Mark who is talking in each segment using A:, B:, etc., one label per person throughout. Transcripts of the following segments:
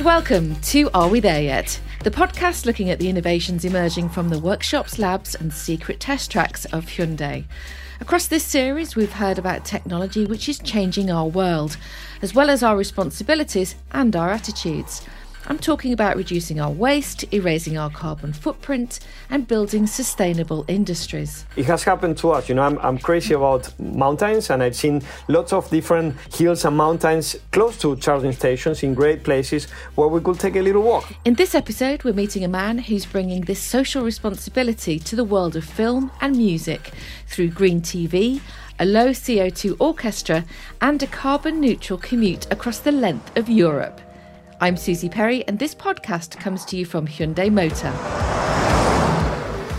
A: And welcome to Are We There Yet? The podcast looking at the innovations emerging from the workshops, labs, and secret test tracks of Hyundai. Across this series, we've heard about technology which is changing our world, as well as our responsibilities and our attitudes. I'm talking about reducing our waste, erasing our carbon footprint, and building sustainable industries.
B: It has happened to us. You know, I'm, I'm crazy about mountains, and I've seen lots of different hills and mountains close to charging stations in great places where we could take a little walk.
A: In this episode, we're meeting a man who's bringing this social responsibility to the world of film and music through green TV, a low CO2 orchestra, and a carbon neutral commute across the length of Europe. I'm Susie Perry, and this podcast comes to you from Hyundai Motor.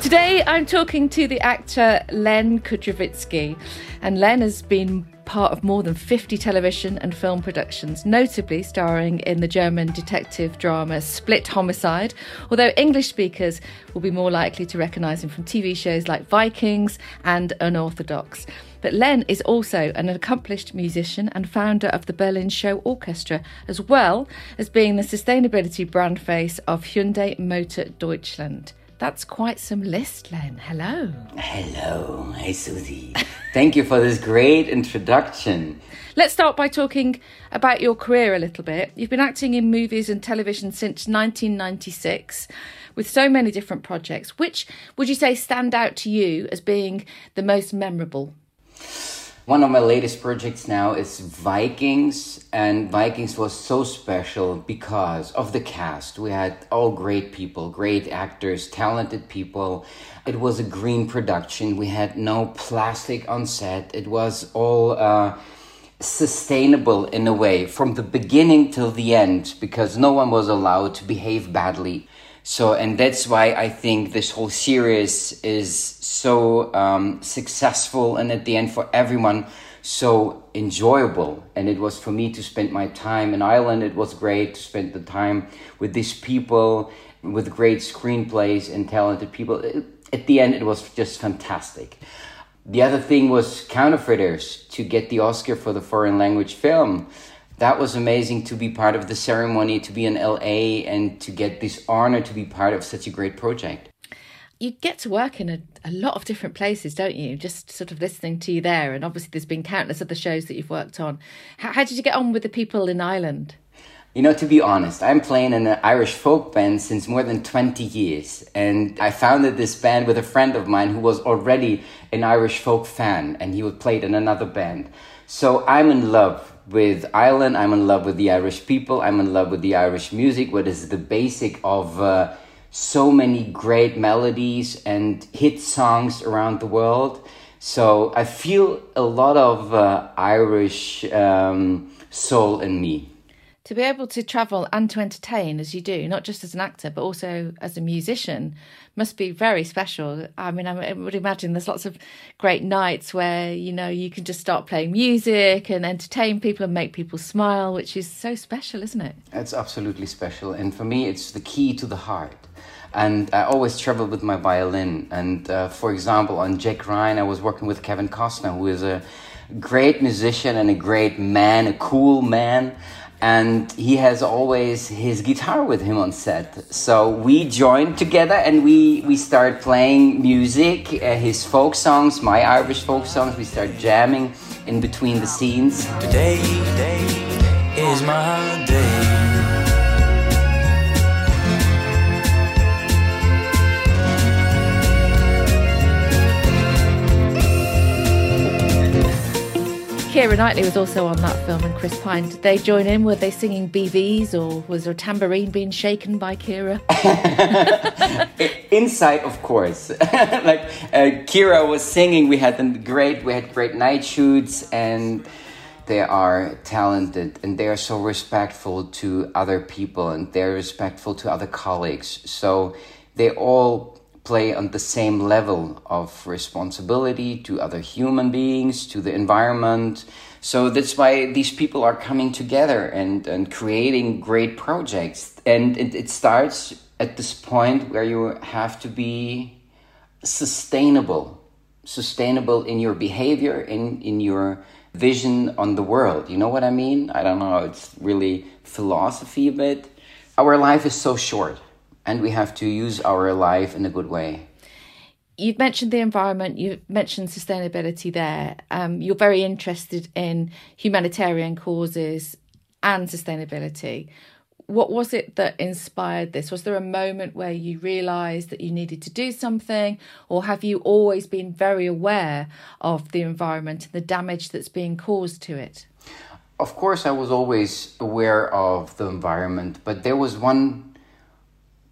A: Today, I'm talking to the actor Lenn Kudrjawizki, and Lenn has been part of more than 50 television and film productions, notably starring in the German detective drama Split Homicide, although English speakers will be more likely to recognise him from TV shows like Vikings and Unorthodox. But Lenn is also an accomplished musician and founder of the Berlin Show Orchestra, as well as being the sustainability brand face of Hyundai Motor Deutschland. That's quite some list, Lenn. Hello.
C: Hello. Hey, Susie. Thank you for this great introduction.
A: Let's start by talking about your career a little bit. You've been acting in movies and television since 1996 with so many different projects. Which would you say stand out to you as being the most memorable?
C: One of my latest projects now is Vikings, and Vikings was so special because of the cast. We had all great people, great actors, talented people. It was a green production. We had no plastic on set. It was all uh, sustainable in a way from the beginning till the end because no one was allowed to behave badly. So, and that's why I think this whole series is so um, successful and at the end for everyone so enjoyable. And it was for me to spend my time in Ireland. It was great to spend the time with these people with great screenplays and talented people. At the end, it was just fantastic. The other thing was Counterfeiters to get the Oscar for the foreign language film. That was amazing to be part of the ceremony, to be in LA, and to get this honor to be part of such a great project
A: you get to work in a, a lot of different places, don't you? Just sort of listening to you there. And obviously, there's been countless other shows that you've worked on. How, how did you get on with the people in Ireland?
C: You know, to be honest, I'm playing in an Irish folk band since more than 20 years. And I founded this band with a friend of mine who was already an Irish folk fan and he would play in another band. So I'm in love with Ireland. I'm in love with the Irish people. I'm in love with the Irish music, what is the basic of. Uh, so many great melodies and hit songs around the world. So I feel a lot of uh, Irish um, soul in me.
A: To be able to travel and to entertain as you do, not just as an actor, but also as a musician, must be very special. I mean, I would imagine there's lots of great nights where, you know, you can just start playing music and entertain people and make people smile, which is so special, isn't it?
C: It's absolutely special. And for me, it's the key to the heart and I always travel with my violin. And uh, for example, on Jack Ryan, I was working with Kevin Costner, who is a great musician and a great man, a cool man. And he has always his guitar with him on set. So we joined together and we, we start playing music, uh, his folk songs, my Irish folk songs. We start jamming in between the scenes. Today, today is my day.
A: Keira Knightley was also on that film and Chris Pine. Did they join in? Were they singing BVs or was there a tambourine being shaken by Keira?
C: Inside, of course. like uh, Keira was singing. We had them great, we had great night shoots and they are talented and they are so respectful to other people and they're respectful to other colleagues. So they all play on the same level of responsibility to other human beings, to the environment. So that's why these people are coming together and, and creating great projects. And it, it starts at this point where you have to be sustainable, sustainable in your behavior, in, in your vision on the world. You know what I mean? I don't know, it's really philosophy a bit. our life is so short and we have to use our life in a good way.
A: You've mentioned the environment, you've mentioned sustainability there. Um, you're very interested in humanitarian causes and sustainability. What was it that inspired this? Was there a moment where you realised that you needed to do something, or have you always been very aware of the environment and the damage that's being caused to it?
C: Of course, I was always aware of the environment, but there was one.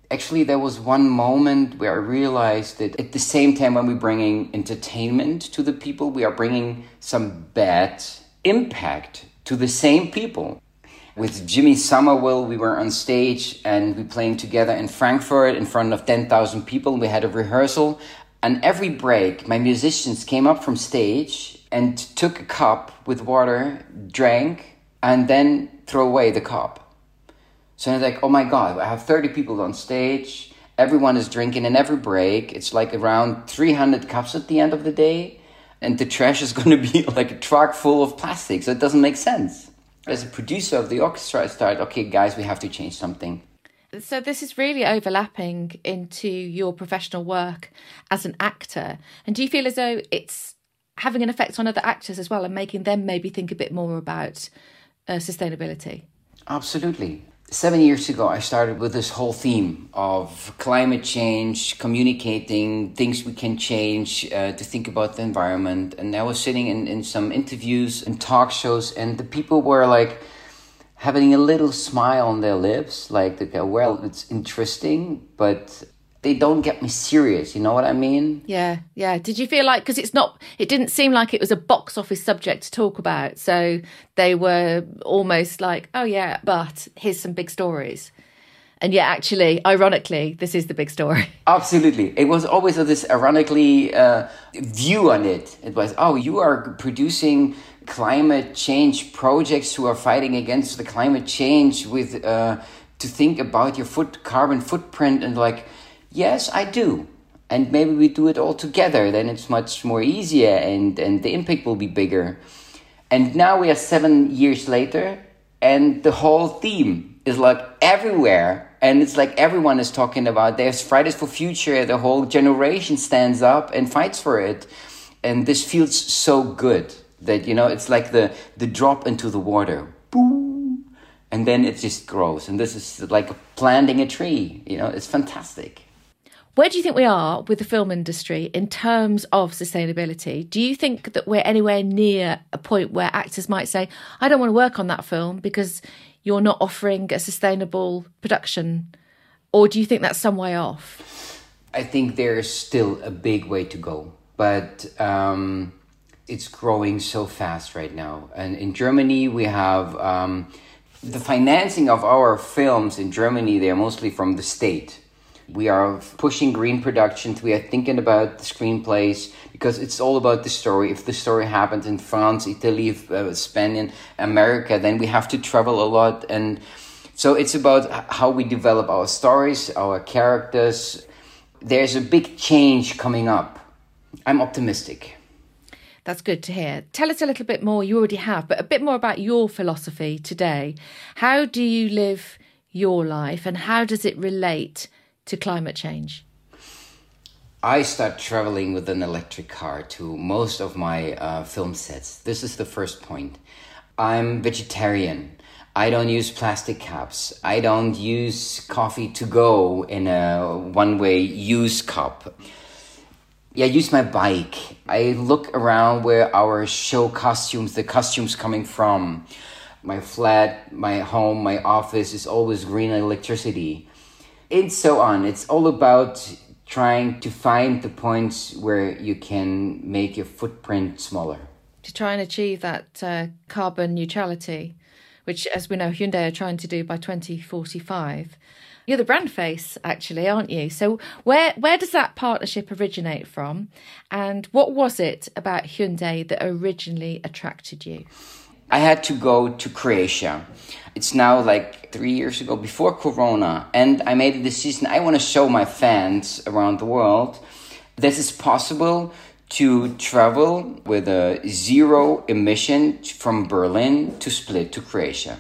C: Actually, there was one moment where I realized that at the same time, when we're bringing entertainment to the people, we are bringing some bad impact to the same people. With Jimmy Somerville, we were on stage and we playing together in Frankfurt in front of 10,000 people. We had a rehearsal, and every break, my musicians came up from stage and took a cup with water, drank, and then throw away the cup. So it's like, oh my god, I have 30 people on stage. Everyone is drinking in every break. It's like around 300 cups at the end of the day. And the trash is going to be like a truck full of plastic. So it doesn't make sense. As a producer of the orchestra, I started, okay, guys, we have to change something.
A: So this is really overlapping into your professional work as an actor. And do you feel as though it's having an effect on other actors as well and making them maybe think a bit more about uh, sustainability.
C: Absolutely. Seven years ago, I started with this whole theme of climate change, communicating things we can change, uh, to think about the environment. And I was sitting in, in some interviews and talk shows, and the people were like having a little smile on their lips, like, well, it's interesting, but they don't get me serious. You know what I mean?
A: Yeah, yeah. Did you feel like because it's not? It didn't seem like it was a box office subject to talk about. So they were almost like, oh yeah, but here's some big stories. And yet, actually, ironically, this is the big story.
C: Absolutely. It was always this ironically uh, view on it. It was, oh, you are producing climate change projects who are fighting against the climate change with uh, to think about your foot carbon footprint and like Yes, I do. And maybe we do it all together, then it's much more easier and, and the impact will be bigger. And now we are seven years later, and the whole theme is like everywhere. And it's like everyone is talking about there's Fridays for Future, the whole generation stands up and fights for it. And this feels so good that, you know, it's like the, the drop into the water. Boom. And then it just grows. And this is like planting a tree, you know, it's fantastic.
A: Where do you think we are with the film industry in terms of sustainability? Do you think that we're anywhere near a point where actors might say, I don't want to work on that film because you're not offering a sustainable production? Or do you think that's some way off?
C: I think there's still a big way to go, but um, it's growing so fast right now. And in Germany, we have um, the financing of our films in Germany, they're mostly from the state we are pushing green productions. We are thinking about the screenplays because it's all about the story. If the story happens in France, Italy, uh, Spain, and America, then we have to travel a lot. And so it's about how we develop our stories, our characters. There's a big change coming up. I'm optimistic.
A: That's good to hear. Tell us a little bit more, you already have, but a bit more about your philosophy today. How do you live your life and how does it relate to climate change?
C: I start traveling with an electric car to most of my uh, film sets. This is the first point. I'm vegetarian. I don't use plastic cups. I don't use coffee to go in a one way use cup. Yeah, I use my bike. I look around where our show costumes, the costumes coming from. My flat, my home, my office is always green electricity and so on. It's all about trying to find the points where you can make your footprint smaller.
A: To try and achieve that uh, carbon neutrality, which, as we know, Hyundai are trying to do by 2045. You're the brand face, actually, aren't you? So, where where does that partnership originate from, and what was it about Hyundai that originally attracted you?
C: I had to go to Croatia. It's now like three years ago, before Corona, and I made a decision. I want to show my fans around the world this is possible to travel with a zero emission from Berlin to Split to Croatia.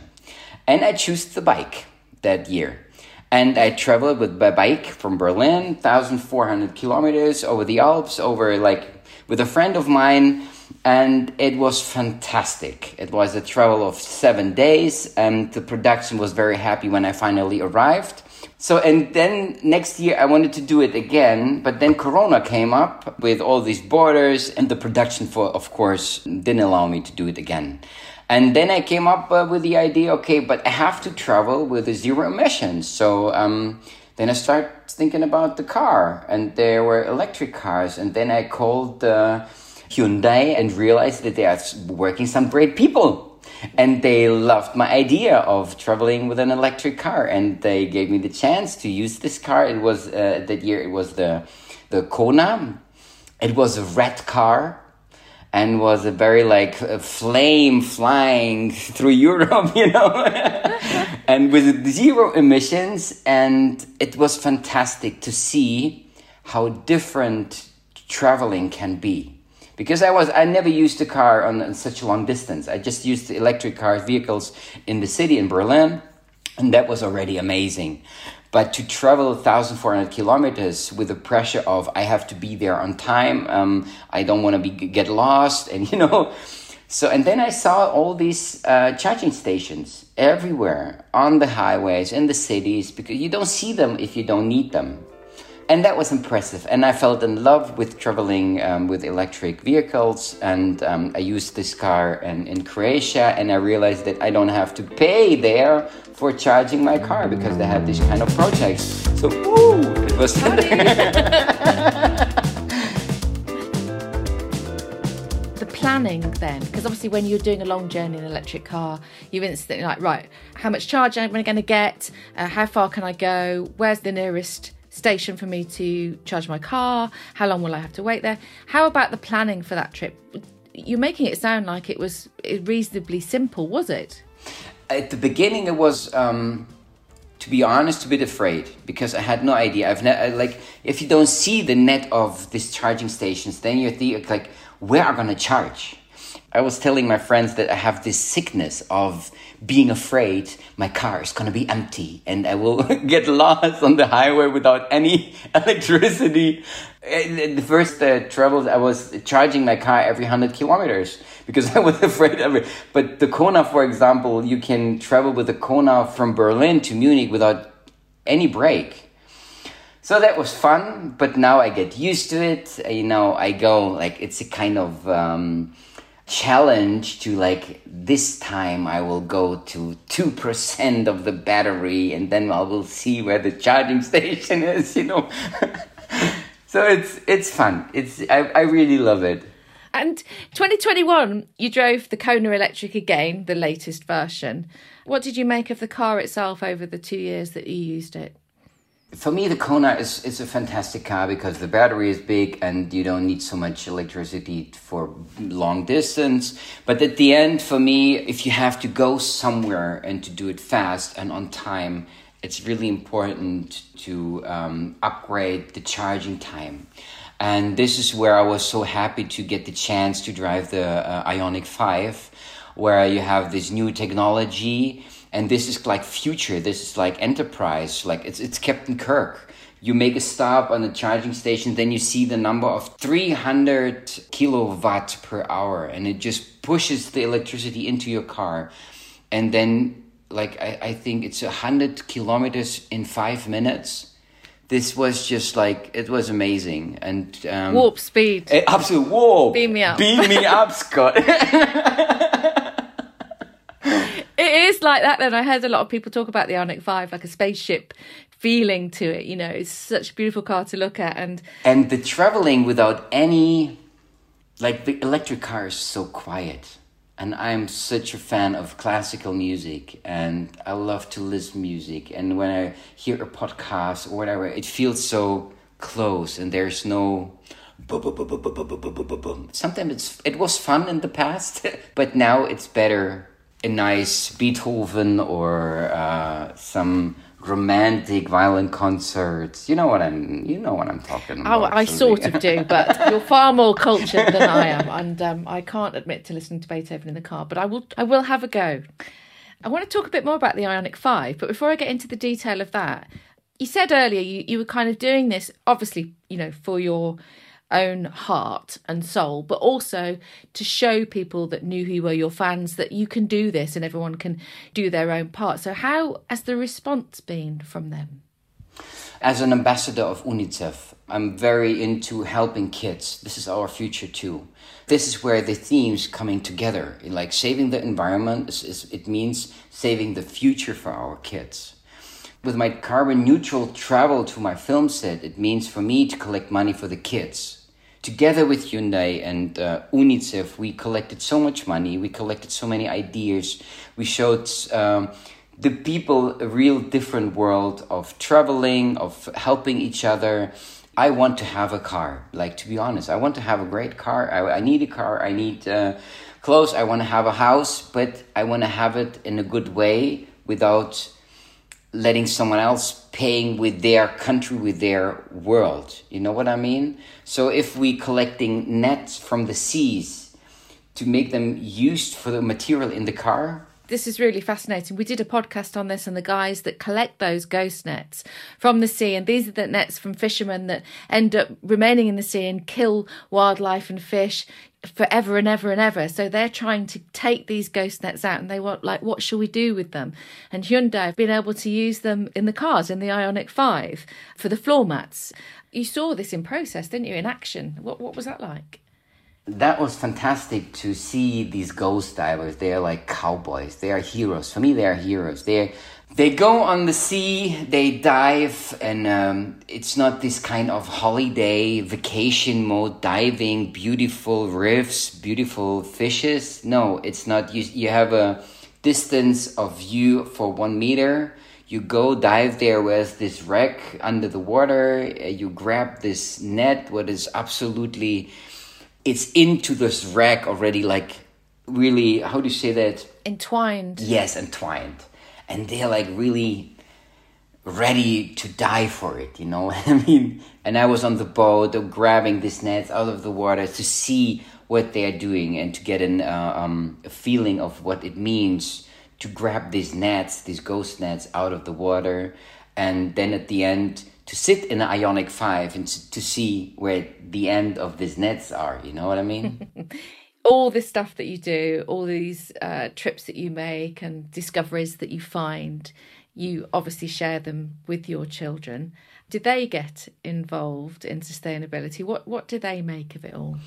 C: And I chose the bike that year. And I traveled with by bike from Berlin, 1,400 kilometers over the Alps, over like with a friend of mine, and it was fantastic. It was a travel of seven days, and the production was very happy when I finally arrived. So, and then next year I wanted to do it again, but then Corona came up with all these borders, and the production for, of course, didn't allow me to do it again. And then I came up uh, with the idea, okay, but I have to travel with a zero emissions. So um, then I started thinking about the car, and there were electric cars. And then I called uh, Hyundai and realized that they are working some great people. And they loved my idea of traveling with an electric car, and they gave me the chance to use this car. It was uh, that year. It was the the Kona. It was a red car and was a very like a flame flying through Europe, you know, and with zero emissions. And it was fantastic to see how different traveling can be. Because I was, I never used a car on, on such a long distance. I just used electric cars, vehicles in the city in Berlin, and that was already amazing. But to travel 1,400 kilometers with the pressure of I have to be there on time, um, I don't want to be get lost, and you know. So and then I saw all these uh, charging stations everywhere on the highways in the cities because you don't see them if you don't need them and that was impressive. And I felt in love with traveling um, with electric vehicles. And um, I used this car in, in Croatia, and I realized that I don't have to pay there for charging my car because they have these kind of projects. So, ooh, it was.
A: the planning then because obviously when you're doing a long journey in an electric car you instantly like right how much charge am i going to get uh, how far can i go where's the nearest station for me to charge my car? How long will I have to wait there? How about the planning for that trip? You're making it sound like it was reasonably simple, was it?
C: At the beginning, it was, um, to be honest, a bit afraid because I had no idea. I've ne- like, if you don't see the net of these charging stations, then you think like, where are to charge? I was telling my friends that I have this sickness of being afraid my car is to be empty and I will get lost on the highway without any electricity. The first uh, travels, I was charging my car every 100 kilometers because I was afraid of it. But the Kona, for example, you can travel with the Kona from Berlin to Munich without any break. So that was fun, but now I get used to it. You know, I go like it's a kind of. Um, challenge to like this time I will go to 2% of the battery and then I will see where the charging station is, you know. so it's it's fun. It's I, I really love it.
A: And 2021, you drove the Kona Electric again, the latest version. What did you make of the car itself over the two years that you used it?
C: For me, the Kona is, is a fantastic car because the battery is big and you don't need so much electricity for long distance. But at the end, for me, if you have to go somewhere and to do it fast and on time, it's really important to um, upgrade the charging time. And this is where I was so happy to get the chance to drive the uh, Ioniq 5, where you have this new technology and this is like future. This is like enterprise. Like it's it's captain kirk. You make a stop on the charging station then you see the number of 300 kilowatt per hour and it just pushes the electricity into your car. And then like i, I think it's 100 kilometers in five minutes. This was just like it was amazing. And um,
A: warp speed.
C: Absolute warp.
A: Beam me up.
C: Beam me up scott
A: it is like that then. I heard a lot of people talk about the Ioniq 5 like a spaceship feeling to it, you know. It's such a beautiful car to look at and
C: and the traveling without any like the electric car is so quiet. And I'm such a fan of classical music and I love to listen music and when I hear a podcast or whatever it feels so close and there's no sometimes it's it was fun in the past but now it's better a nice Beethoven or uh, some romantic violin concerts. You know what I'm. You know what I'm talking about.
A: Oh, I sort of do, but you're far more cultured than I am, and um, I can't admit to listening to Beethoven in the car. But I will. I will have a go. I want to talk a bit more about the Ioniq 5, but before I get into the detail of that, you said earlier you, you were kind of doing this, obviously, you know, for your own heart and soul, but also to show people that knew who were your fans that you can do this and everyone can do their own part. So, how has the response been from them?
C: As an ambassador of UNICEF, I'm very into helping kids. This is our future too. This is where the themes coming together. Like saving the environment, is, is, it means saving the future for our kids with my carbon neutral travel to my film set, it means for me to collect money for the kids. Together with Hyundai and uh, UNICEF, we collected so much money, we collected so many ideas, we showed um, the people a real different world of traveling, of helping each other. I want to have a car. Like, to be honest, I want to have a great car. I, I need a car. I need uh, clothes. I want to have a house, but I want to have it in a good way without letting someone else paying with their country with their world. You know what i mean? So if we collecting nets from the seas to make them used for the material in the car
A: this is really fascinating. We did a podcast on this and the guys that collect those ghost nets from the sea. And these are the nets from fishermen that end up remaining in the sea and kill wildlife and fish forever and ever and ever. So they're trying to take these ghost nets out and they want, like, what shall we do with them? And Hyundai have been able to use them in the cars, in the Ioniq 5, for the floor mats. You saw this in process, didn't you, in action? What, what was that like?
C: That was fantastic to see these ghost divers. They're like cowboys. They are heroes. For me, they are heroes. They're they go on the sea, they dive, and um, it's not this kind of holiday vacation mode diving, beautiful reefs, beautiful fishes. No, it's not. You, you have a distance of view for one meter. You go dive there with this wreck under the water. Uh, you grab this net, what is absolutely, it's into this wreck already, like really, how do you say that?
A: Entwined.
C: Yes, entwined and they're like really ready to die for it, you know I mean? And I was on the boat grabbing these nets out of the water to see what they are doing and to get an, uh, um, a feeling of what it means to grab these nets, these ghost nets out of the water. And then at the end, to sit in an Ioniq 5 and to see where the end of these nets are, you know what I mean?
A: all this stuff that you do, all these uh, trips that you make and discoveries that you find, you obviously share them with your children. Do they get involved in sustainability? What what do they make of it all?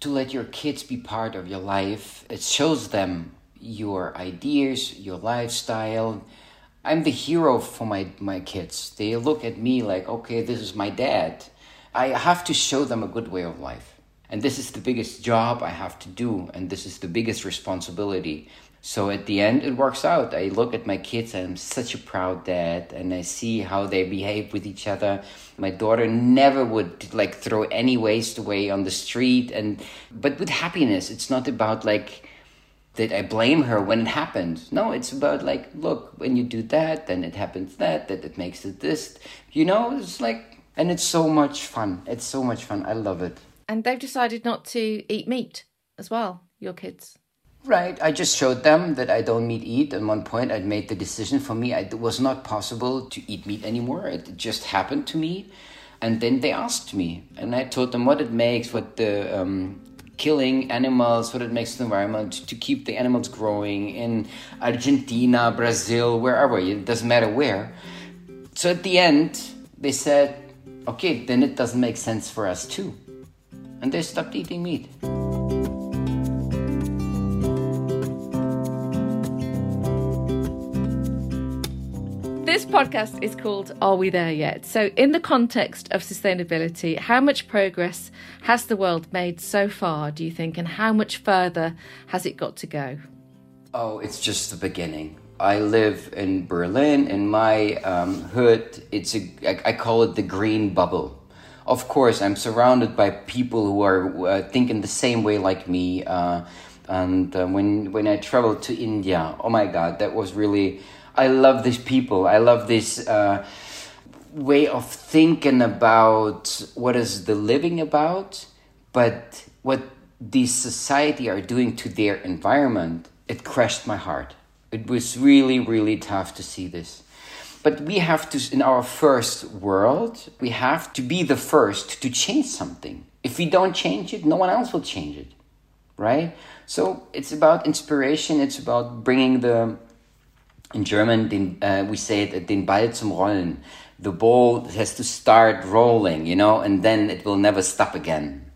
C: To let your kids be part of your life, it shows them your ideas, your lifestyle. I'm the hero for my, my kids. They look at me like, okay, this is my dad. I have to show them a good way of life. And this is the biggest job I have to do, and this is the biggest responsibility. So at the end, it works out. I look at my kids, I'm such a proud dad, and I see how they behave with each other. My daughter never would like throw any waste away on the street, and but with happiness, it's not about like that I blame her when it happened. No, it's about like, look, when you do that, then it happens that, that it makes it this. You know, it's like, and it's so much fun. It's so much fun. I love it
A: and they've decided not to eat meat as well, your kids.
C: Right. I just showed them that I don't meat eat. At one point, I'd made the decision for me. it was not possible to eat meat anymore. It just happened to me. And then they asked me, and I told them what it makes, what the um, killing animals, what it makes the environment to keep the animals growing in Argentina, Brazil, wherever. It doesn't matter where. So at the end, they said, okay, then it doesn't make sense for us too and they stopped eating meat.
A: Podcast is called Are We There Yet? So, in the context of sustainability, how much progress has the world made so far, do you think, and how much further has it got to go?
C: Oh, it's just the beginning. I live in Berlin. In my um, hood, it's a I call it the green bubble of course, I'm surrounded by people who are uh, thinking the same way like me. Uh, and uh, when when I traveled to India, oh my God, that was really. I love these people. I love this uh, way of thinking about what is the living about, but what these society are doing to their environment. It crushed my heart It was really, really tough to see this. But we have to, in our first world, we have to be the first to change something. If we don't change it, no one else will change it, right? So it's about inspiration. It's about bringing the, in German, den, uh, we say it, den Ball zum Rollen. The ball has to start rolling, you know, and then it will never stop again.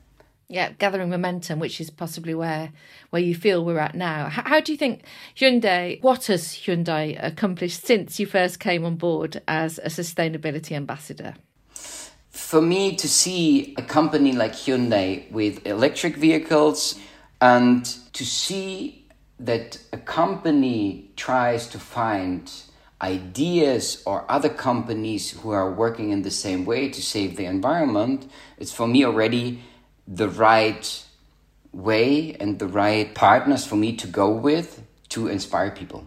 A: Yeah, gathering momentum, which is possibly where where you feel we're at now. How, how do you think Hyundai? What has Hyundai accomplished since you first came on board as a sustainability ambassador?
C: For me to see a company like Hyundai with electric vehicles and to see that a company tries to find ideas or other companies who are working in the same way to save the environment, it's for me already the right way and the right partners for me to go with to inspire people.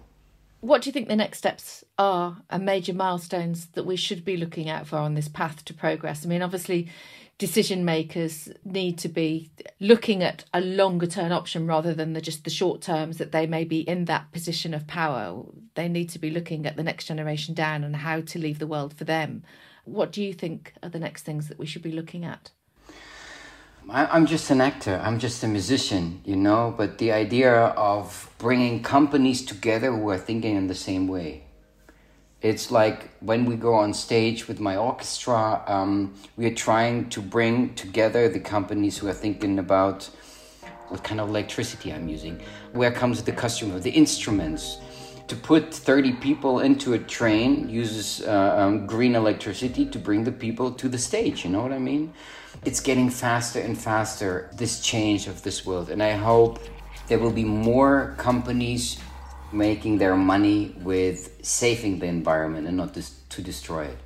A: What do you think the next steps are and major milestones that we should be looking out for on this path to progress? I mean, obviously, decision makers need to be looking at a longer term option rather than the, just the short terms that they may be in that position of power. They need to be looking at the next generation down and how to leave the world for them. What do you think are the next things that we should be looking at?
C: I'm just an actor, I'm just a musician, you know, but the idea of bringing companies together who are thinking in the same way. It's like when we go on stage with my orchestra, um, we are trying to bring together the companies who are thinking about what kind of electricity I'm using, where comes the customer, the instruments. To put 30 people into a train uses uh, um, green electricity to bring the people to the stage, you know what I mean? It's getting faster and faster, this change of this world. And I hope there will be more companies making their money with saving the environment and not just to destroy it.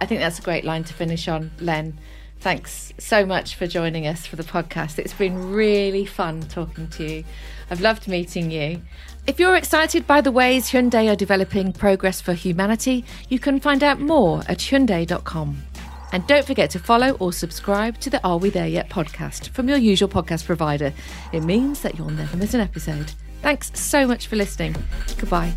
A: I think that's a great line to finish on, Lenn. Thanks so much for joining us for the podcast. It's been really fun talking to you. I've loved meeting you. If you're excited by the ways Hyundai are developing progress for humanity, you can find out more at Hyundai.com. And don't forget to follow or subscribe to the Are We There Yet podcast from your usual podcast provider. It means that you'll never miss an episode. Thanks so much for listening. Goodbye.